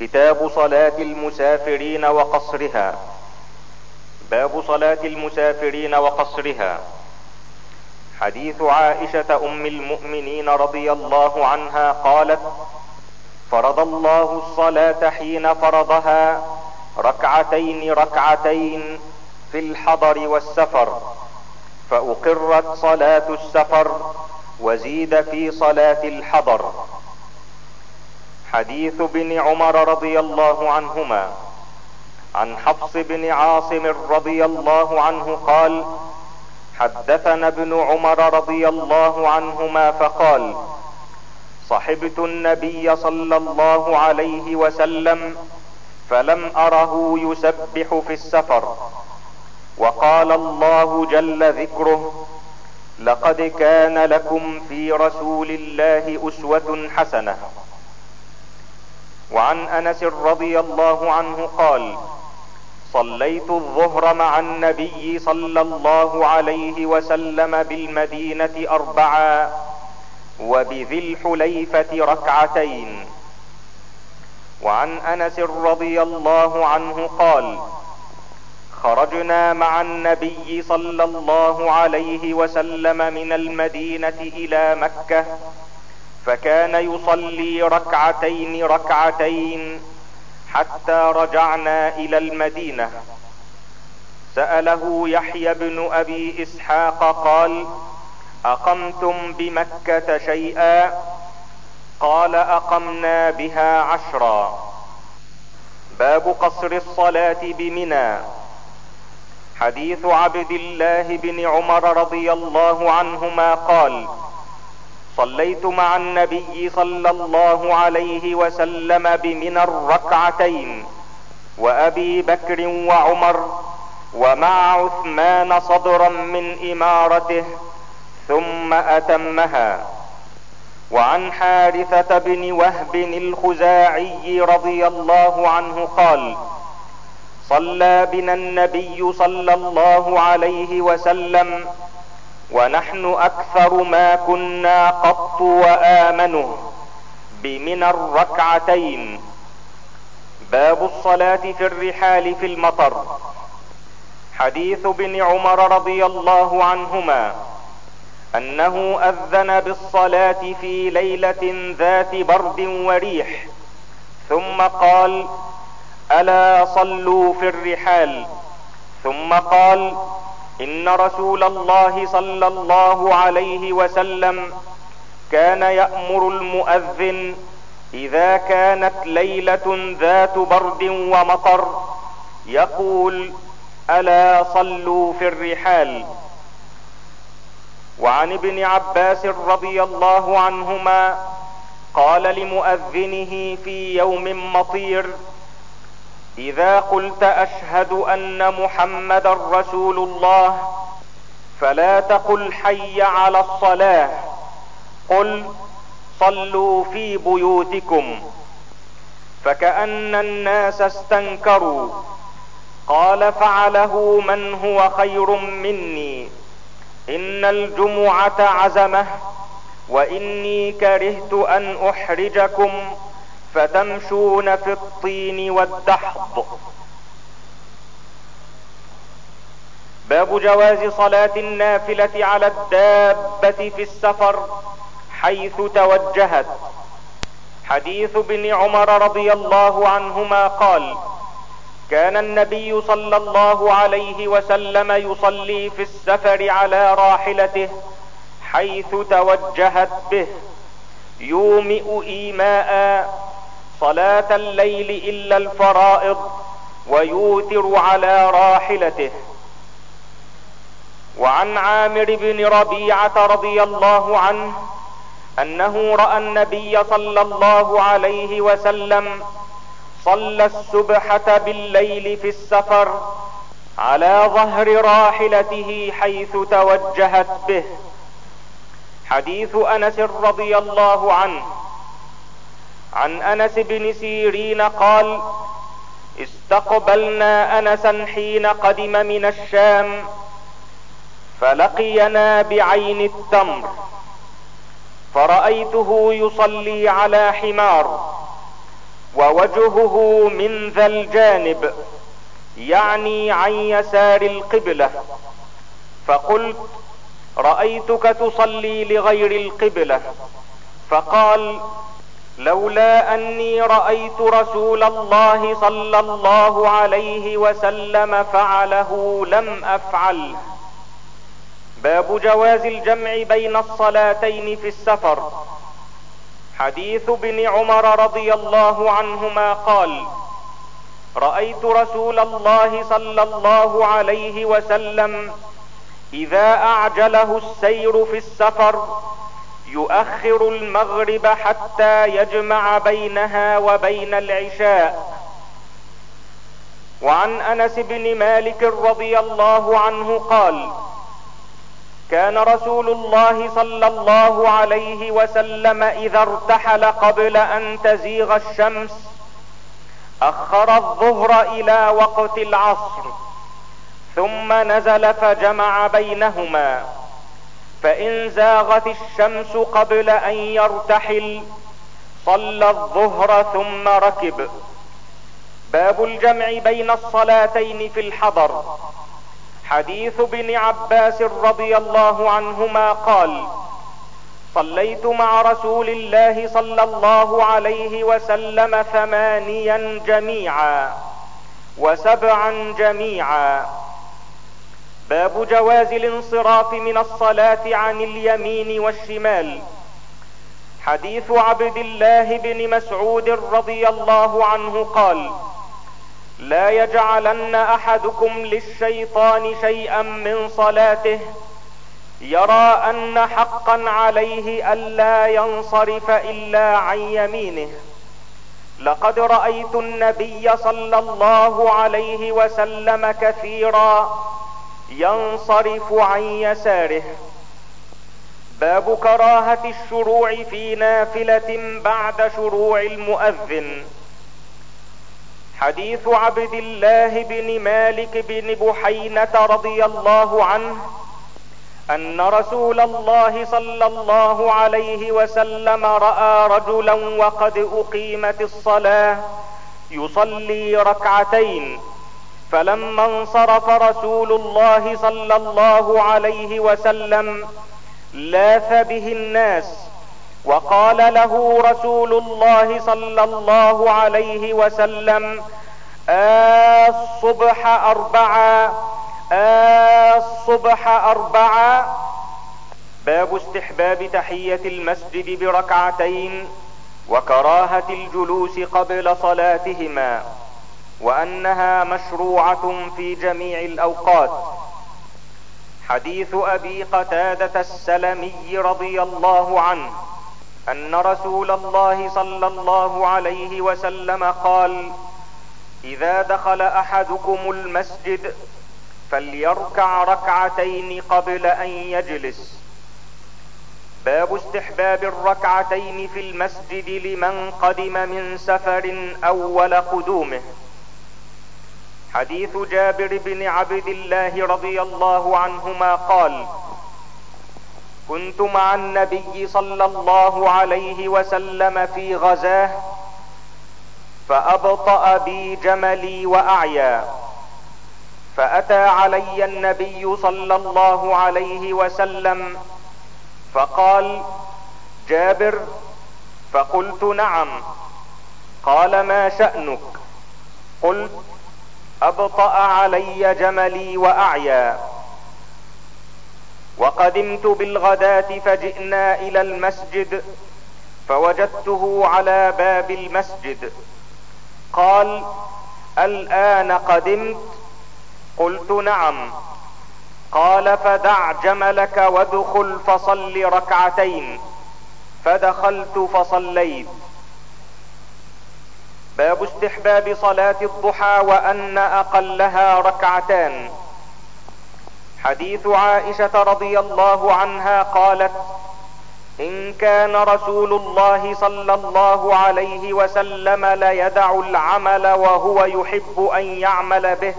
كتاب صلاة المسافرين وقصرها. باب صلاة المسافرين وقصرها. حديث عائشة أم المؤمنين رضي الله عنها قالت فرض الله الصلاة حين فرضها ركعتين ركعتين في الحضر والسفر فأقرت صلاة السفر وزيد في صلاة الحضر. حديث بن عمر رضي الله عنهما عن حفص بن عاصم رضي الله عنه قال حدثنا ابن عمر رضي الله عنهما فقال صحبت النبي صلى الله عليه وسلم فلم أره يسبح في السفر وقال الله جل ذكره لقد كان لكم في رسول الله أسوة حسنة. وعن أنس رضي الله عنه قال صليت الظهر مع النبي صلى الله عليه وسلم بالمدينة اربعا وبذي الحليفة ركعتين. وعن أنس رضي الله عنه قال خرجنا مع النبي صلى الله عليه وسلم من المدينة إلى مكة فكان يصلي ركعتين ركعتين حتى رجعنا إلى المدينة. سأله يحيى بن أبي إسحاق قال أقمتم بمكة شيئا؟ قال أقمنا بها عشرا. باب قصر الصلاة بمنى. حديث عبد الله بن عمر رضي الله عنهما قال صليت مع النبي صلى الله عليه وسلم بمنى الركعتين وأبي بكر وعمر ومع عثمان صدرا من إمارته ثم أتمها. وعن حارثة بن وهب الخزاعي رضي الله عنه قال صلى بنا النبي صلى الله عليه وسلم ونحن أكثر ما كنا قط وامنه بمن الركعتين. باب الصلاة في الرحال في المطر. حديث ابن عمر رضي الله عنهما أنه أذن بالصلاة في ليلة ذات برد وريح ثم قال ألا صلوا في الرحال. ثم قال إن رسول الله صلى الله عليه وسلم كان يأمر المؤذن إذا كانت ليلة ذات برد ومطر يقول ألا صلوا في الرحال؟ وعن ابن عباس رضي الله عنهما قال لمؤذنه في يوم مطير إذا قلت أشهد أن محمدا رسول الله فلا تقل حي على الصلاة. قل صلوا في بيوتكم. فكأن الناس استنكروا. قال فعله من هو خير مني. إن الجمعة عزمة وإني كرهت أن أحرجكم. فتمشون في الطين والدحض. باب جواز صلاة النافلة على الدابة في السفر حيث توجهت. حديث ابن عمر رضي الله عنهما قال كان النبي صلى الله عليه وسلم يصلي في السفر على راحلته حيث توجهت به. يومئ إيماء صلاة الليل إلا الفرائض ويوتر على راحلته. وعن عامر بن ربيعة رضي الله عنه أنه رأى النبي صلى الله عليه وسلم صلى السبحة بالليل في السفر على ظهر راحلته حيث توجهت به. حديث أنس رضي الله عنه عن أنس بن سيرين قال استقبلنا انسا حين قدم من الشام فلقينا بعين التمر فرأيته يصلي على حمار ووجهه من ذا الجانب يعني عن يسار القبلة فقلت رأيتك تصلي لغير القبلة فقال لولا أني رأيت رسول الله صلى الله عليه وسلم فعله لم افعله باب جواز الجمع بين الصلاتين في السفر. حديث ابن عمر رضي الله عنهما قال رأيت رسول الله صلى الله عليه وسلم إذا أعجله السير في السفر يؤخر المغرب حتى يجمع بينها وبين العشاء. وعن أنس بن مالك رضي الله عنه قال كان رسول الله صلى الله عليه وسلم إذا ارتحل قبل أن تزيغ الشمس أخر الظهر إلى وقت العصر ثم نزل فجمع بينهما. فإن زاغت الشمس قبل أن يرتحل صلى الظهر ثم ركب. باب الجمع بين الصلاتين في الحضر. حديث ابن عباس رضي الله عنهما قال صليت مع رسول الله صلى الله عليه وسلم ثمانيا جميعا وسبعا جميعا. باب جواز الانصراف من الصلاة عن اليمين والشمال. حديث عبد الله بن مسعود رضي الله عنه قال لا يجعلن أحدكم للشيطان شيئا من صلاته يرى أن حقا عليه الا ينصرف إلا عن يمينه. لقد رأيت النبي صلى الله عليه وسلم كثيرا ينصرف عن يساره. باب كراهة الشروع في نافلة بعد شروع المؤذن. حديث عبد الله بن مالك بن بحينة رضي الله عنه أن رسول الله صلى الله عليه وسلم رأى رجلا وقد أقيمت الصلاة يصلي ركعتين فلما انصرف رسول الله صلى الله عليه وسلم لاث به الناس وقال له رسول الله صلى الله عليه وسلم الصبح اربعا الصبح اربعا باب استحباب تحية المسجد بركعتين وكراهة الجلوس قبل صلاتهما. وأنها مشروعة في جميع الأوقات. حديث أبي قتادة السلمي رضي الله عنه أن رسول الله صلى الله عليه وسلم قال إذا دخل أحدكم المسجد فليركع ركعتين قبل أن يجلس. باب استحباب الركعتين في المسجد لمن قدم من سفر أول قدومه. حديث جابر بن عبد الله رضي الله عنهما قال كنت مع النبي صلى الله عليه وسلم في غزاة فأبطأ بي جملي وأعيا فأتى علي النبي صلى الله عليه وسلم فقال جابر فقلت نعم قال ما شأنك؟ قلت أبطأ علي جملي وأعيا. وقدمت بالغداة فجئنا إلى المسجد فوجدته على باب المسجد. قال الآن قدمت؟ قلت نعم. قال فدع جملك وادخل فصل ركعتين. فدخلت فصليت. باب استحباب صلاة الضحى وأن أقلها ركعتان. حديث عائشة رضي الله عنها قالت إن كان رسول الله صلى الله عليه وسلم ليدع العمل وهو يحب أن يعمل به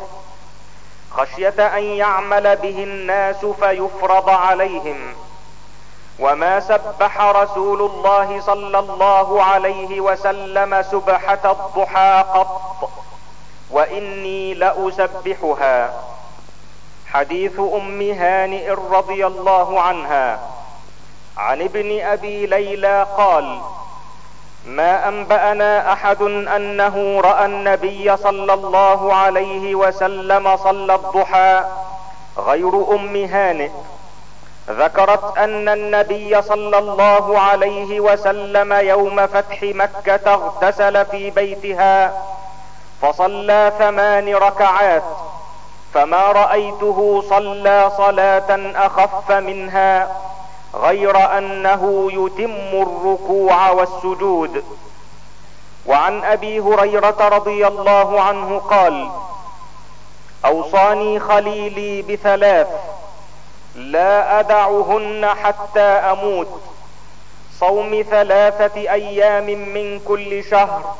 خشية أن يعمل به الناس فيفرض عليهم. وما سبح رسول الله صلى الله عليه وسلم سبحة الضحى قط واني لاسبحها. حديث ام هانئ رضي الله عنها. عن ابن ابي ليلى قال ما انبانا احد انه راى النبي صلى الله عليه وسلم صلى الضحى غير ام هانئ. ذكرت أن النبي صلى الله عليه وسلم يوم فتح مكة اغتسل في بيتها فصلى ثمان ركعات فما رأيته صلى صلاة أخف منها غير أنه يتم الركوع والسجود. وعن أبي هريرة رضي الله عنه قال أوصاني خليلي بثلاث لا أدعهن حتى أموت. صوم ثلاثة أيام من كل شهر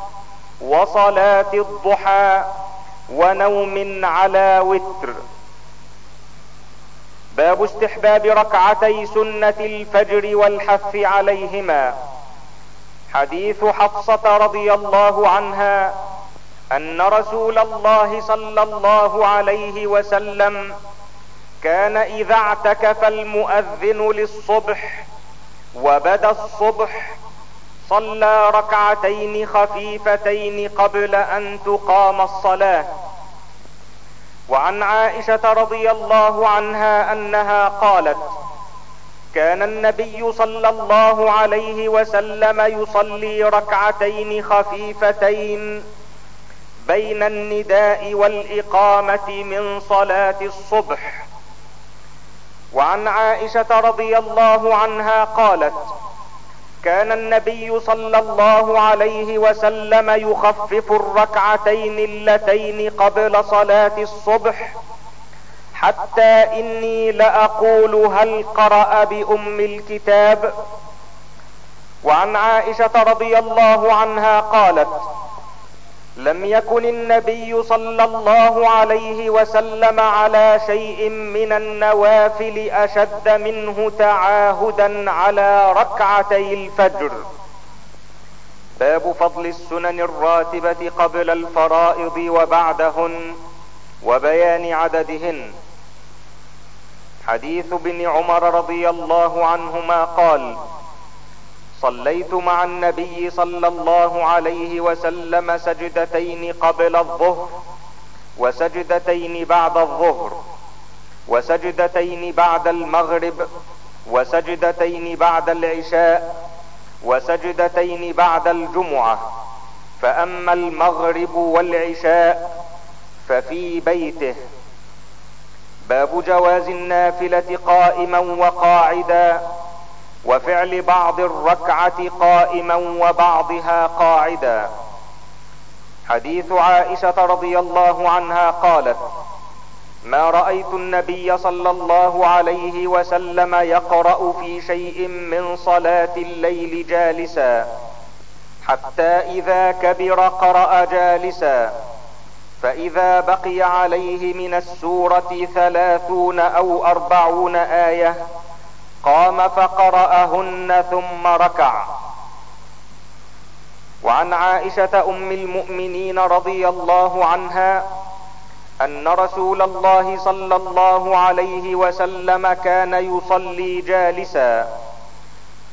وصلاة الضحى ونوم على وتر. باب استحباب ركعتي سنة الفجر والحث عليهما. حديث حفصة رضي الله عنها أن رسول الله صلى الله عليه وسلم كان إذا اعتكف المؤذن للصبح وبدأ الصبح صلى ركعتين خفيفتين قبل أن تقام الصلاة. وعن عائشة رضي الله عنها أنها قالت كان النبي صلى الله عليه وسلم يصلي ركعتين خفيفتين بين النداء والإقامة من صلاة الصبح. وعن عائشة رضي الله عنها قالت كان النبي صلى الله عليه وسلم يخفف الركعتين اللتين قبل صلاة الصبح حتى إني لأقول هل قرأ بأم الكتاب؟ وعن عائشة رضي الله عنها قالت لم يكن النبي صلى الله عليه وسلم على شيء من النوافل أشد منه تعاهدا على ركعتي الفجر. باب فضل السنن الراتبة قبل الفرائض وبعدهن وبيان عددهن. حديث ابن عمر رضي الله عنهما قال صليت مع النبي صلى الله عليه وسلم سجدتين قبل الظهر وسجدتين بعد الظهر وسجدتين بعد المغرب وسجدتين بعد العشاء وسجدتين بعد الجمعة فأما المغرب والعشاء ففي بيته باب جواز النافلة قائما وقاعدا وفعل بعض الركعة قائما وبعضها قاعدا. حديث عائشة رضي الله عنها قالت ما رأيت النبي صلى الله عليه وسلم يقرأ في شيء من صلاة الليل جالسا حتى إذا كبر قرأ جالسا. فإذا بقي عليه من السورة ثلاثون أو أربعون آية قام فقرأهن ثم ركع. وعن عائشة أم المؤمنين رضي الله عنها أن رسول الله صلى الله عليه وسلم كان يصلي جالسا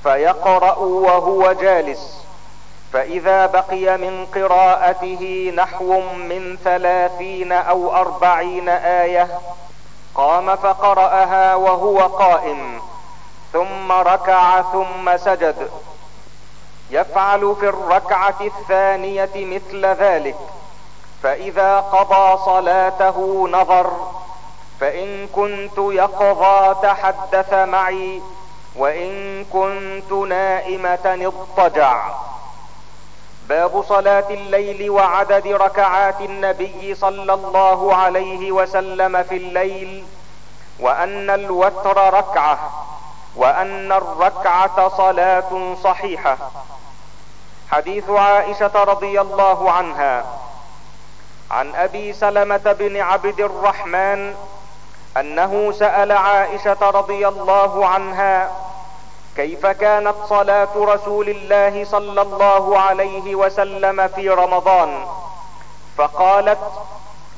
فيقرأ وهو جالس. فإذا بقي من قراءته نحو من ثلاثين أو أربعين آية قام فقرأها وهو قائم. ثم ركع ثم سجد. يفعل في الركعة الثانية مثل ذلك. فإذا قضى صلاته نظر فإن كنت يقظى تحدث معي وإن كنت نائمة اضطجع. باب صلاة الليل وعدد ركعات النبي صلى الله عليه وسلم في الليل وأن الوتر ركعة. وأن الركعة صلاة صحيحة. حديث عائشة رضي الله عنها. عن أبي سلمة بن عبد الرحمن أنه سأل عائشة رضي الله عنها كيف كانت صلاة رسول الله صلى الله عليه وسلم في رمضان؟ فقالت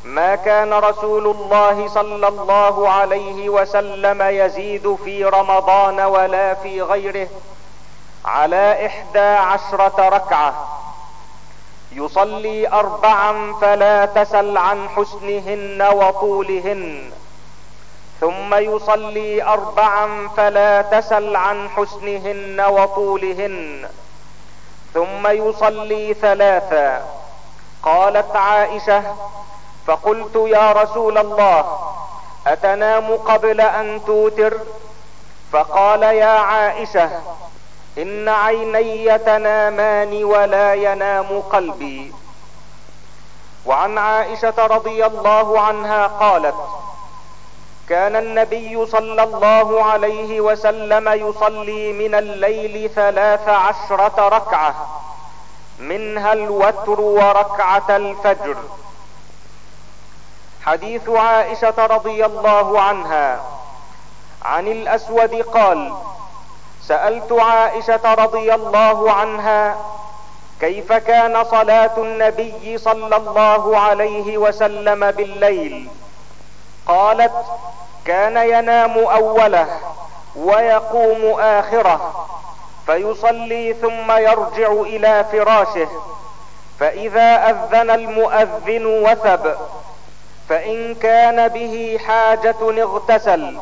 ما كان رسول الله صلى الله عليه وسلم يزيد في رمضان ولا في غيره على إحدى عشرة ركعة. يصلي اربعا فلا تسل عن حسنهن وطولهن. ثم يصلي اربعا فلا تسل عن حسنهن وطولهن. ثم يصلي ثلاثا. قالت عائشة فقلت يا رسول الله أتنام قبل أن توتر؟ فقال يا عائشة إن عيني تنامان ولا ينام قلبي. وعن عائشة رضي الله عنها قالت كان النبي صلى الله عليه وسلم يصلي من الليل ثلاث عشرة ركعة منها الوتر وركعة الفجر. حديث عائشة رضي الله عنها عن الأسود قال سألت عائشة رضي الله عنها كيف كان صلاة النبي صلى الله عليه وسلم بالليل؟ قالت كان ينام أوله ويقوم آخره فيصلي ثم يرجع إلى فراشه فإذا أذن المؤذن وثب فإن كان به حاجة اغتسل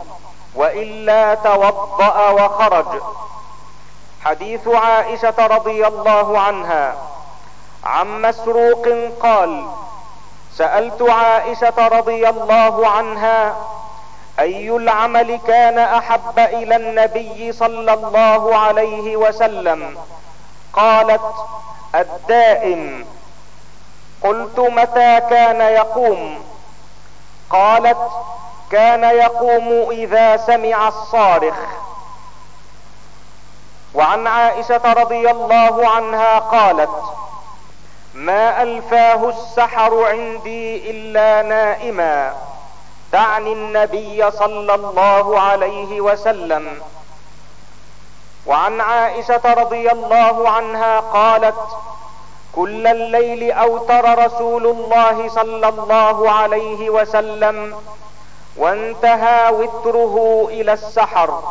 وإلا توضأ وخرج. حديث عائشة رضي الله عنها. عن مسروق قال سألت عائشة رضي الله عنها أي العمل كان أحب إلى النبي صلى الله عليه وسلم؟ قالت الدائم. قلت متى كان يقوم؟ قالت كان يقوم إذا سمع الصارخ. وعن عائشة رضي الله عنها قالت ما ألفاه السحر عندي إلا نائما. تعني النبي صلى الله عليه وسلم. وعن عائشة رضي الله عنها قالت كل الليل أوتر رسول الله صلى الله عليه وسلم وانتهى وتره إلى السحر.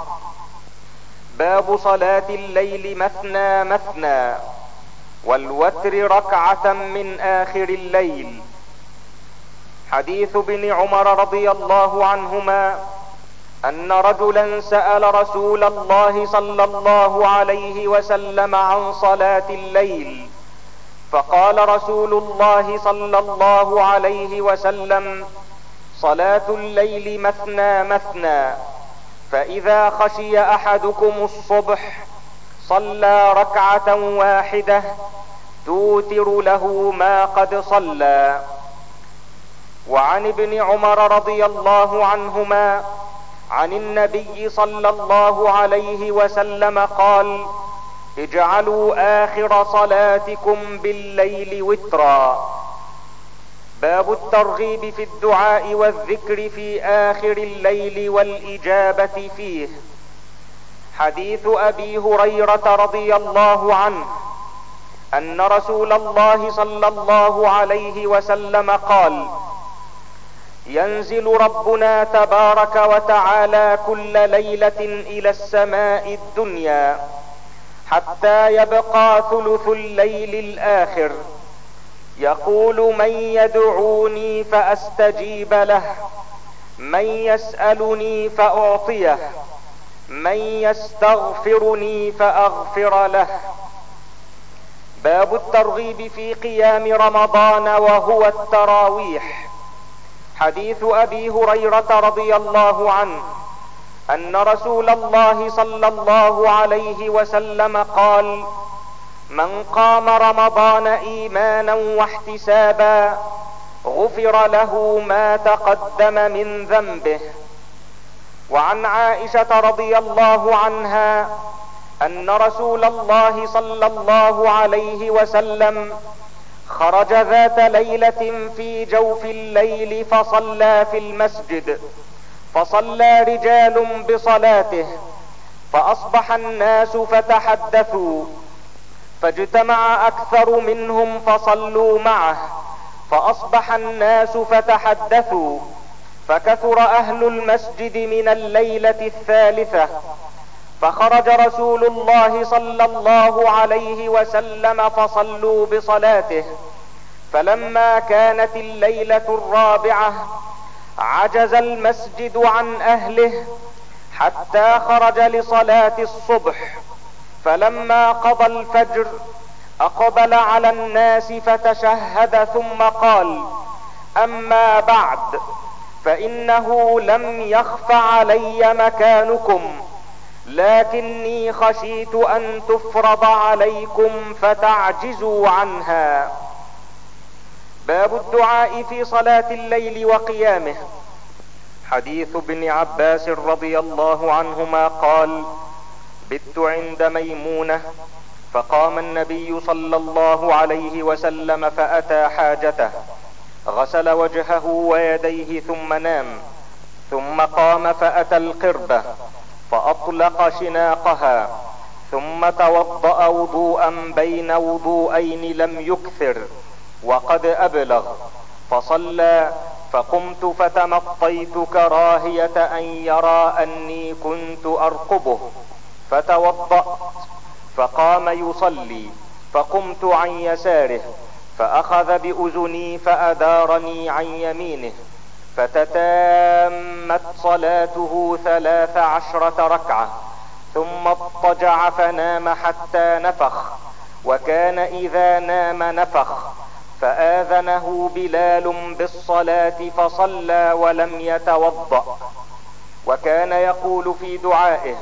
باب صلاة الليل مثنى مثنى والوتر ركعة من آخر الليل. حديث ابن عمر رضي الله عنهما أن رجلا سأل رسول الله صلى الله عليه وسلم عن صلاة الليل. فقال رسول الله صلى الله عليه وسلم صلاة الليل مثنى مثنى فإذا خشي أحدكم الصبح صلى ركعة واحدة توتر له ما قد صلى. وعن ابن عمر رضي الله عنهما عن النبي صلى الله عليه وسلم قال اجعلوا آخر صلاتكم بالليل وترا. باب الترغيب في الدعاء والذكر في آخر الليل والإجابة فيه. حديث أبي هريرة رضي الله عنه أن رسول الله صلى الله عليه وسلم قال ينزل ربنا تبارك وتعالى كل ليلة إلى السماء الدنيا. حتى يبقى ثلث الليل الآخر. يقول من يدعوني فأستجيب له. من يسألني فأعطيه. من يستغفرني فأغفر له. باب الترغيب في قيام رمضان وهو التراويح. حديث أبي هريرة رضي الله عنه. أن رسول الله صلى الله عليه وسلم قال من قام رمضان إيمانا واحتسابا غفر له ما تقدم من ذنبه. وعن عائشة رضي الله عنها أن رسول الله صلى الله عليه وسلم خرج ذات ليلة في جوف الليل فصلى في المسجد. فصلى رجال بصلاته فأصبح الناس فتحدثوا فاجتمع أكثر منهم فصلوا معه فأصبح الناس فتحدثوا فكثر أهل المسجد من الليلة الثالثة فخرج رسول الله صلى الله عليه وسلم فصلوا بصلاته فلما كانت الليلة الرابعة عجز المسجد عن أهله حتى خرج لصلاة الصبح فلما قضى الفجر أقبل على الناس فتشهد ثم قال أما بعد فإنه لم يخف علي مكانكم لكني خشيت أن تفرض عليكم فتعجزوا عنها. باب الدعاء في صلاة الليل وقيامه. حديث ابن عباس رضي الله عنهما قال بت عند ميمونة. فقام النبي صلى الله عليه وسلم فأتى حاجته غسل وجهه ويديه ثم نام ثم قام فأتى القربة فأطلق شناقها ثم توضأ وضوءا بين وضوءين لم يكثر. وقد أبلغ. فصلى. فقمت فتمطيت كراهية أن يرى أني كنت أرقبه. فتوضأت. فقام يصلي. فقمت عن يساره. فأخذ بأذني فأدارني عن يمينه. فتتامت صلاته ثلاث عشرة ركعة. ثم اضطجع فنام حتى نفخ. وكان إذا نام نفخ. فآذنه بلال بالصلاة فصلى ولم يتوضأ. وكان يقول في دعائه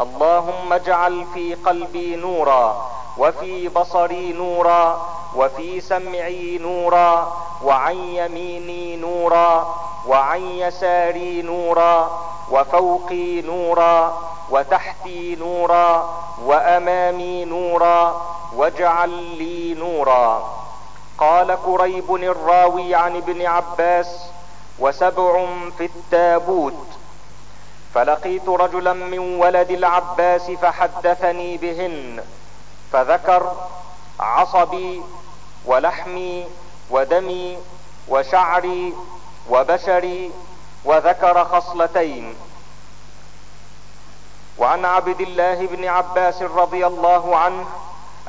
اللهم اجعل في قلبي نورا وفي بصري نورا وفي سمعي نورا وعن يميني نورا وعن يساري نورا وفوقي نورا وتحتي نورا وأمامي نورا واجعل لي نورا. قال كريب الراوي عن ابن عباس وسبع في التابوت. فلقيت رجلا من ولد العباس فحدثني بهن فذكر عصبي ولحمي ودمي وشعري وبشري وذكر خصلتين. وعن عبد الله بن عباس رضي الله عنه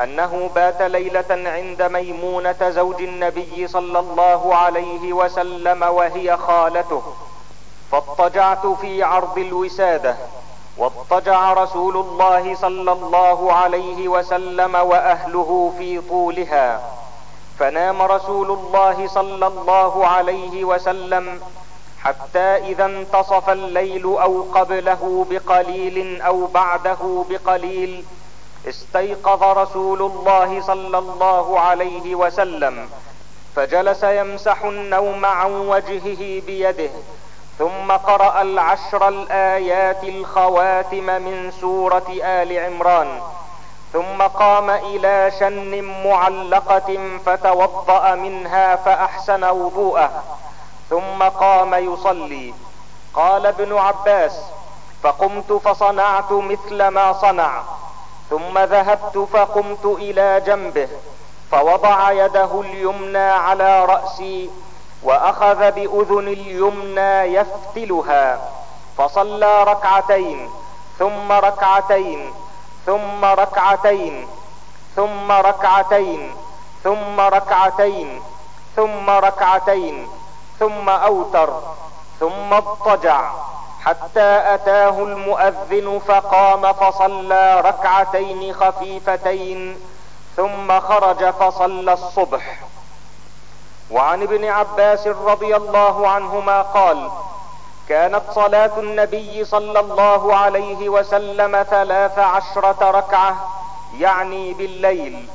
أنه بات ليلة عند ميمونة زوج النبي صلى الله عليه وسلم وهي خالته فاضطجعت في عرض الوسادة واضطجع رسول الله صلى الله عليه وسلم وأهله في طولها فنام رسول الله صلى الله عليه وسلم حتى إذا انتصف الليل أو قبله بقليل أو بعده بقليل استيقظ رسول الله صلى الله عليه وسلم فجلس يمسح النوم عن وجهه بيده ثم قرأ العشر الآيات الخواتم من سورة آل عمران ثم قام إلى شن معلقة فتوضأ منها فأحسن وضوءه ثم قام يصلي. قال ابن عباس فقمت فصنعت مثل ما صنع ثم ذهبت فقمت إلى جنبه فوضع يده اليمنى على رأسي وأخذ بأذن اليمنى يفتلها فصلى ركعتين ثم ركعتين ثم ركعتين ثم ركعتين ثم ركعتين ثم ركعتين ثم أوتر ثم اضطجع. حتى أتاه المؤذن فقام فصلى ركعتين خفيفتين ثم خرج فصلى الصبح. وعن ابن عباس رضي الله عنهما قال كانت صلاة النبي صلى الله عليه وسلم ثلاث عشرة ركعة يعني بالليل.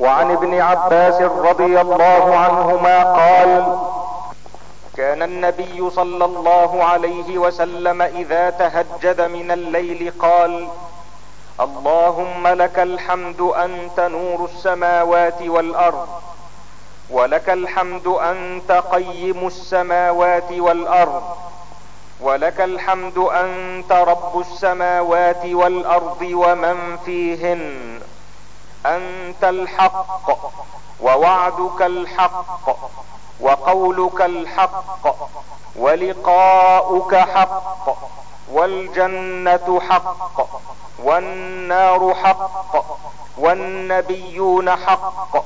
وعن ابن عباس رضي الله عنهما قال كان النبي صلى الله عليه وسلم إذا تهجد من الليل قال اللهم لك الحمد أنت نور السماوات والأرض ولك الحمد أنت قيم السماوات والأرض ولك الحمد أنت رب السماوات والأرض ومن فيهن أنت الحق ووعدك الحق وقولك الحق ولقاؤك حق والجنة حق والنار حق والنبيون حق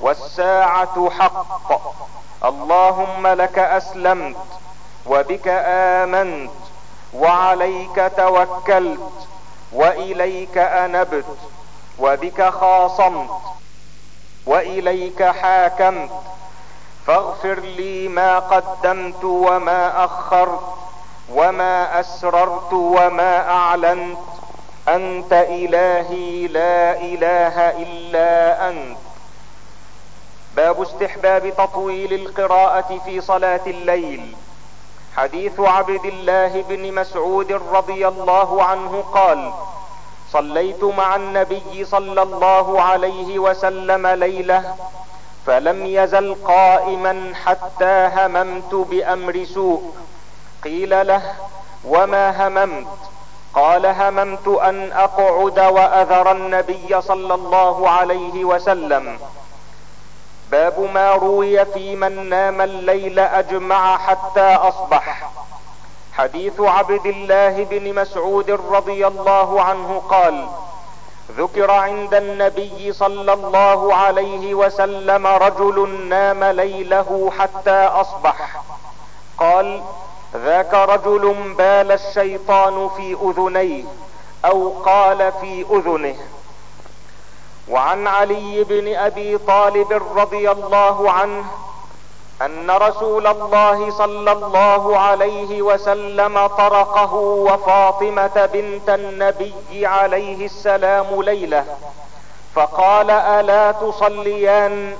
والساعة حق. اللهم لك أسلمت وبك آمنت وعليك توكلت وإليك أنبت وبك خاصمت وإليك حاكمت. فاغفر لي ما قدمت وما أخرت وما أسررت وما أعلنت. أنت إلهي لا إله إلا أنت. باب استحباب تطويل القراءة في صلاة الليل. حديث عبد الله بن مسعود رضي الله عنه قال صليت مع النبي صلى الله عليه وسلم ليلة فلم يزل قائما حتى هممت بأمر سوء. قيل له وما هممت؟ قال هممت أن أقعد وأذر النبي صلى الله عليه وسلم. باب ما روي في من نام الليل أجمع حتى أصبح. حديث عبد الله بن مسعود رضي الله عنه قال ذكر عند النبي صلى الله عليه وسلم رجل نام ليله حتى أصبح. قال ذاك رجل بال الشيطان في أذنيه أو قال في أذنه. وعن علي بن أبي طالب رضي الله عنه أن رسول الله صلى الله عليه وسلم طرقه وفاطمة بنت النبي عليه السلام ليلة فقال ألا تصليان؟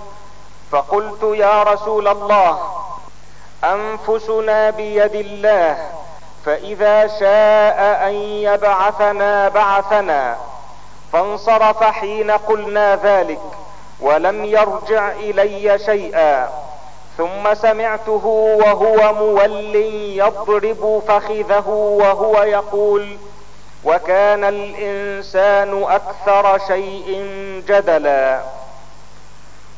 فقلت يا رسول الله أنفسنا بيد الله فإذا شاء أن يبعثنا بعثنا. فانصرف حين قلنا ذلك ولم يرجع إلي شيئا. ثم سمعته وهو مول يضرب فخذه وهو يقول وكان الإنسان أكثر شيء جدلا.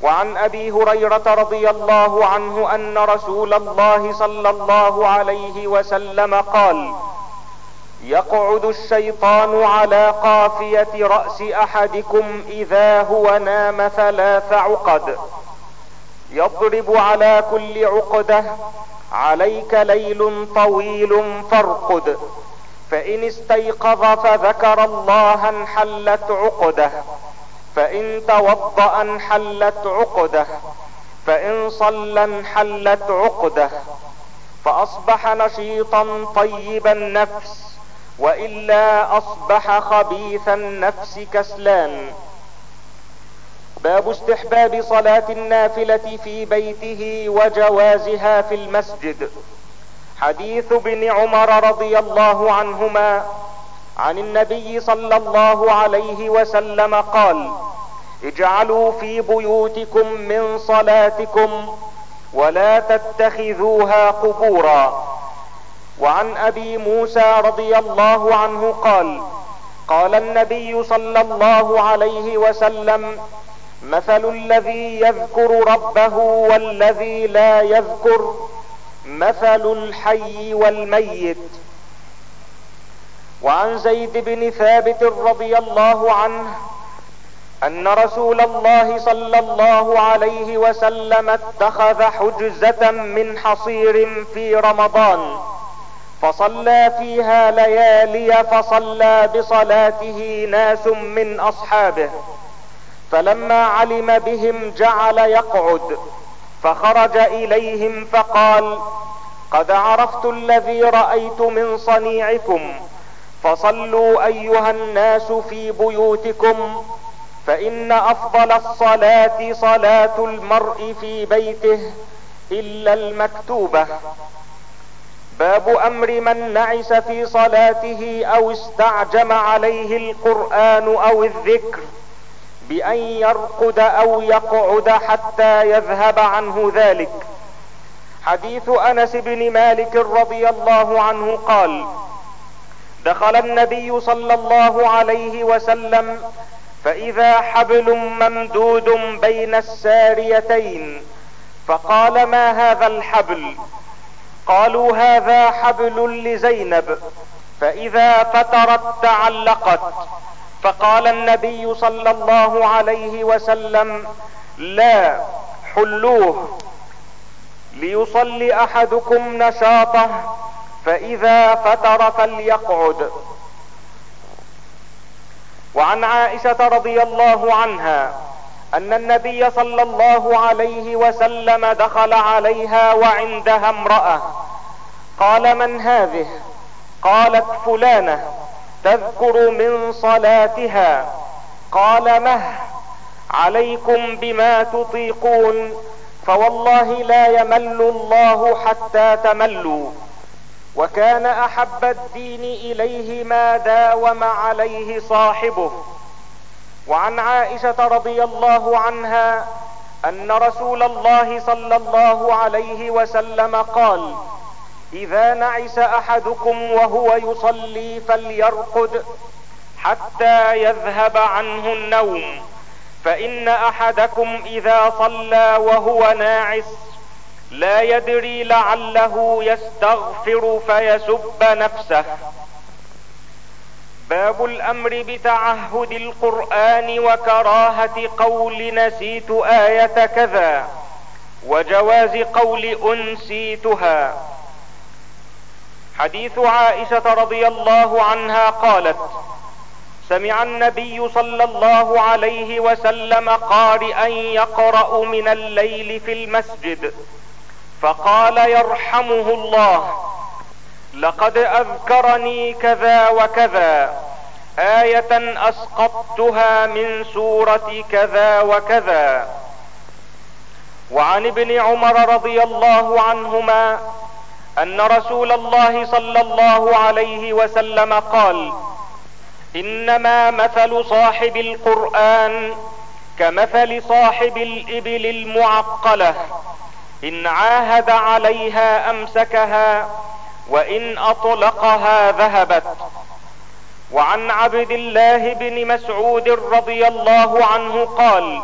وعن أبي هريرة رضي الله عنه أن رسول الله صلى الله عليه وسلم قال يقعد الشيطان على قافية رأس أحدكم إذا هو نام ثلاث عقد. يضرب على كل عقدة عليك ليل طويل فارقد. فإن استيقظ فذكر الله انحلت عقدة فإن توضأ انحلت عقدة فإن صلى انحلت عقدة. فأصبح نشيطا طيب النفس وإلا أصبح خبيث النفس كسلان. باب استحباب صلاة النافلة في بيته وجوازها في المسجد. حديث ابن عمر رضي الله عنهما عن النبي صلى الله عليه وسلم قال اجعلوا في بيوتكم من صلاتكم ولا تتخذوها قبورا. وعن أبي موسى رضي الله عنه قال قال النبي صلى الله عليه وسلم مثل الذي يذكر ربه والذي لا يذكر مثل الحي والميت. وعن زيد بن ثابت رضي الله عنه أن رسول الله صلى الله عليه وسلم اتخذ حجزة من حصير في رمضان فصلى فيها ليالي فصلى بصلاته ناس من أصحابه. فلما علم بهم جعل يقعد فخرج إليهم فقال قد عرفت الذي رأيت من صنيعكم فصلوا أيها الناس في بيوتكم فإن أفضل الصلاة صلاة المرء في بيته إلا المكتوبة. باب أمر من نعس في صلاته أو استعجم عليه القرآن أو الذكر. بأن يرقد أو يقعد حتى يذهب عنه ذلك. حديث أنس بن مالك رضي الله عنه قال دخل النبي صلى الله عليه وسلم فإذا حبل ممدود بين الساريتين فقال ما هذا الحبل؟ قالوا هذا حبل لزينب فإذا فترت تعلقت. فقال النبي صلى الله عليه وسلم لا حلوة ليصلي أحدكم نشاطه فإذا فتر فليقعد. وعن عائشة رضي الله عنها أن النبي صلى الله عليه وسلم دخل عليها وعندها امرأة قال من هذه؟ قالت فلانة. تذكر من صلاتها. قال مه عليكم بما تطيقون فوالله لا يمل الله حتى تملوا. وكان أحب الدين إليه ما داوم عليه صاحبه. وعن عائشة رضي الله عنها أن رسول الله صلى الله عليه وسلم قال إذا نعس أحدكم وهو يصلي فليرقد حتى يذهب عنه النوم. فإن أحدكم إذا صلى وهو ناعس لا يدري لعله يستغفر فيسب نفسه. باب الأمر بتعهد القرآن وكراهة قول نسيت آية كذا وجواز قول أنسيتها. حديث عائشة رضي الله عنها قالت سمع النبي صلى الله عليه وسلم قارئا يقرأ من الليل في المسجد فقال يرحمه الله لقد أذكرني كذا وكذا آية أسقطتها من سورة كذا وكذا. وعن ابن عمر رضي الله عنهما أن رسول الله صلى الله عليه وسلم قال إنما مثل صاحب القرآن كمثل صاحب الإبل المعقلة إن عاهد عليها أمسكها وإن أطلقها ذهبت. وعن عبد الله بن مسعود رضي الله عنه قال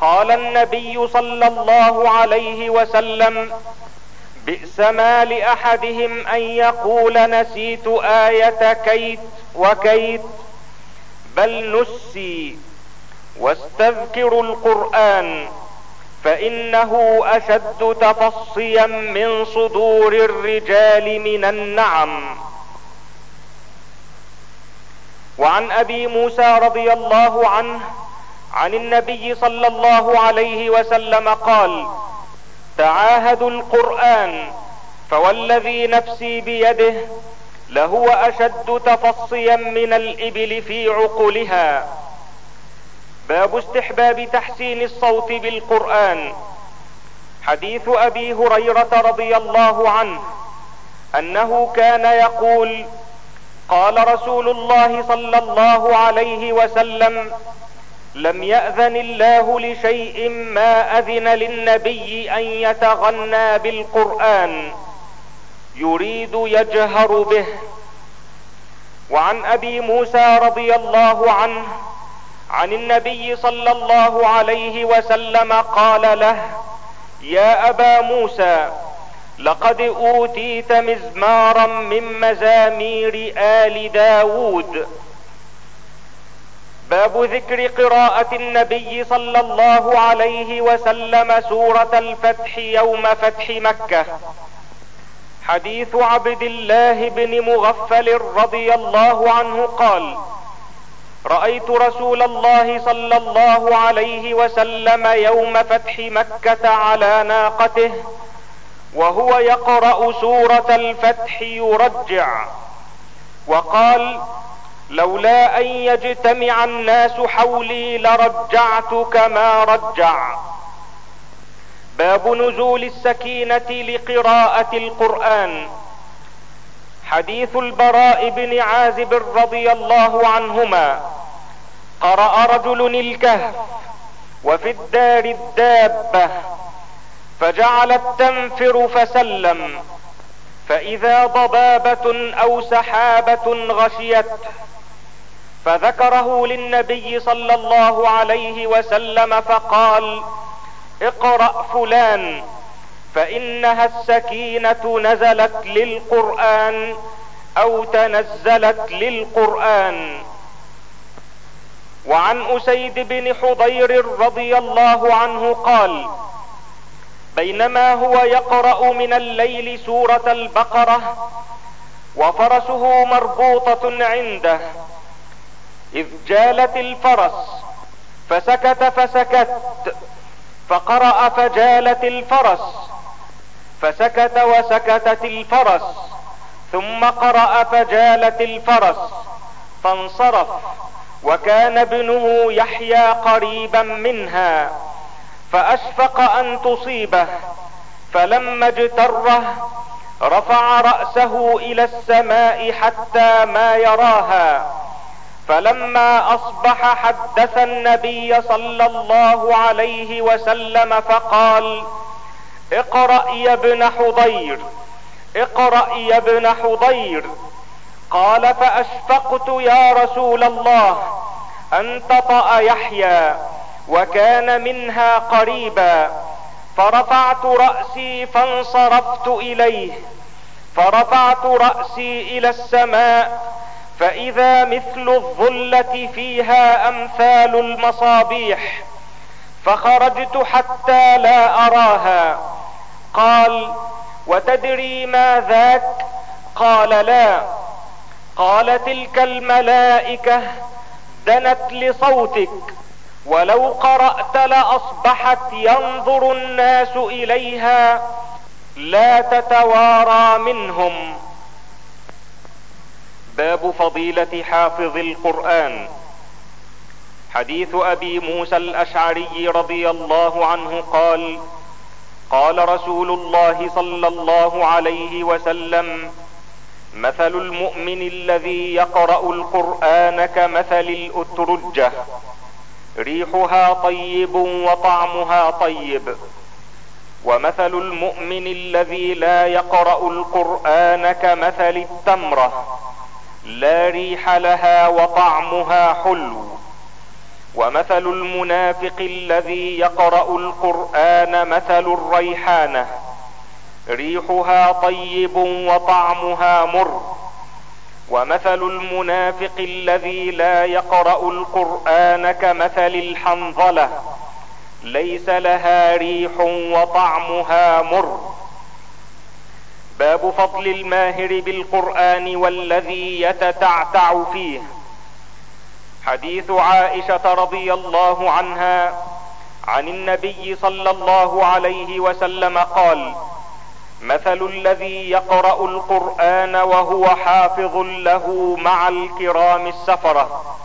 قال النبي صلى الله عليه وسلم بئس ما لأحدهم أن يقول نسيت آية كيت وكيت بل نسي واستذكروا القرآن فإنه أشد تفصيا من صدور الرجال من النعم. وعن أبي موسى رضي الله عنه عن النبي صلى الله عليه وسلم قال تعاهدوا القرآن فوالذي نفسي بيده لهو أشد تفصيا من الإبل في عقلها باب استحباب تحسين الصوت بالقرآن. حديث أبي هريرة رضي الله عنه أنه كان يقول قال رسول الله صلى الله عليه وسلم لم يأذن الله لشيء ما أذن للنبي أن يتغنى بالقرآن. يريد يجهر به. وعن أبي موسى رضي الله عنه عن النبي صلى الله عليه وسلم قال له يا أبا موسى لقد أوتيت مزمارا من مزامير آل داود. باب ذكر قراءة النبي صلى الله عليه وسلم سورة الفتح يوم فتح مكة. حديث عبد الله بن مغفل رضي الله عنه قال رأيت رسول الله صلى الله عليه وسلم يوم فتح مكة على ناقته وهو يقرأ سورة الفتح يرجع وقال لولا أن يجتمع الناس حولي لرجعت كما رجع. باب نزول السكينة لقراءة القرآن. حديث البراء بن عازب رضي الله عنهما. قرأ رجل الكهف وفي الدار الدابة. فجعلت تنفر فسلم. فإذا ضبابة أو سحابة غشيته فذكره للنبي صلى الله عليه وسلم فقال اقرأ فلان فإنها السكينة نزلت للقرآن أو تنزلت للقرآن. وعن أسيد بن حضير رضي الله عنه قال بينما هو يقرأ من الليل سورة البقرة وفرسه مربوطة عنده إذ جالت الفرس فسكت فسكت فقرأ فجالت الفرس فسكت وسكتت الفرس ثم قرأ فجالت الفرس فانصرف وكان ابنه يحيى قريبا منها فأشفق أن تصيبه فلما اجتره رفع رأسه إلى السماء حتى ما يراها فلما أصبح حدث النبي صلى الله عليه وسلم فقال اقرأ يا ابن حضير اقرأ يا ابن حضير. قال فأشفقت يا رسول الله أن تطأ يحيى وكان منها قريبا. فرفعت رأسي فانصرفت إليه فرفعت رأسي إلى السماء فإذا مثل الظلة فيها أمثال المصابيح فخرجت حتى لا أراها. قال وتدري ما ذاك؟ قال لا. قال تلك الملائكة دنت لصوتك ولو قرأت لأصبحت ينظر الناس إليها لا تتوارى منهم. باب فضيلة حافظ القرآن. حديث أبي موسى الأشعري رضي الله عنه قال قال رسول الله صلى الله عليه وسلم مثل المؤمن الذي يقرأ القرآن كمثل الأترجة. ريحها طيب وطعمها طيب. ومثل المؤمن الذي لا يقرأ القرآن كمثل التمرة. لا ريح لها وطعمها حلو. ومثل المنافق الذي يقرأ القرآن مثل الريحانة. ريحها طيب وطعمها مر. ومثل المنافق الذي لا يقرأ القرآن كمثل الحنظلة. ليس لها ريح وطعمها مر. باب فضل الماهر بالقرآن والذي يتتعتع فيه. حديث عائشة رضي الله عنها عن النبي صلى الله عليه وسلم قال مثل الذي يقرأ القرآن وهو حافظ له مع الكرام السفرة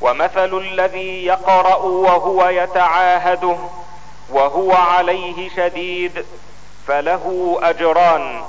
ومثل الذي يقرأ وهو يتعاهده وهو عليه شديد فله أجران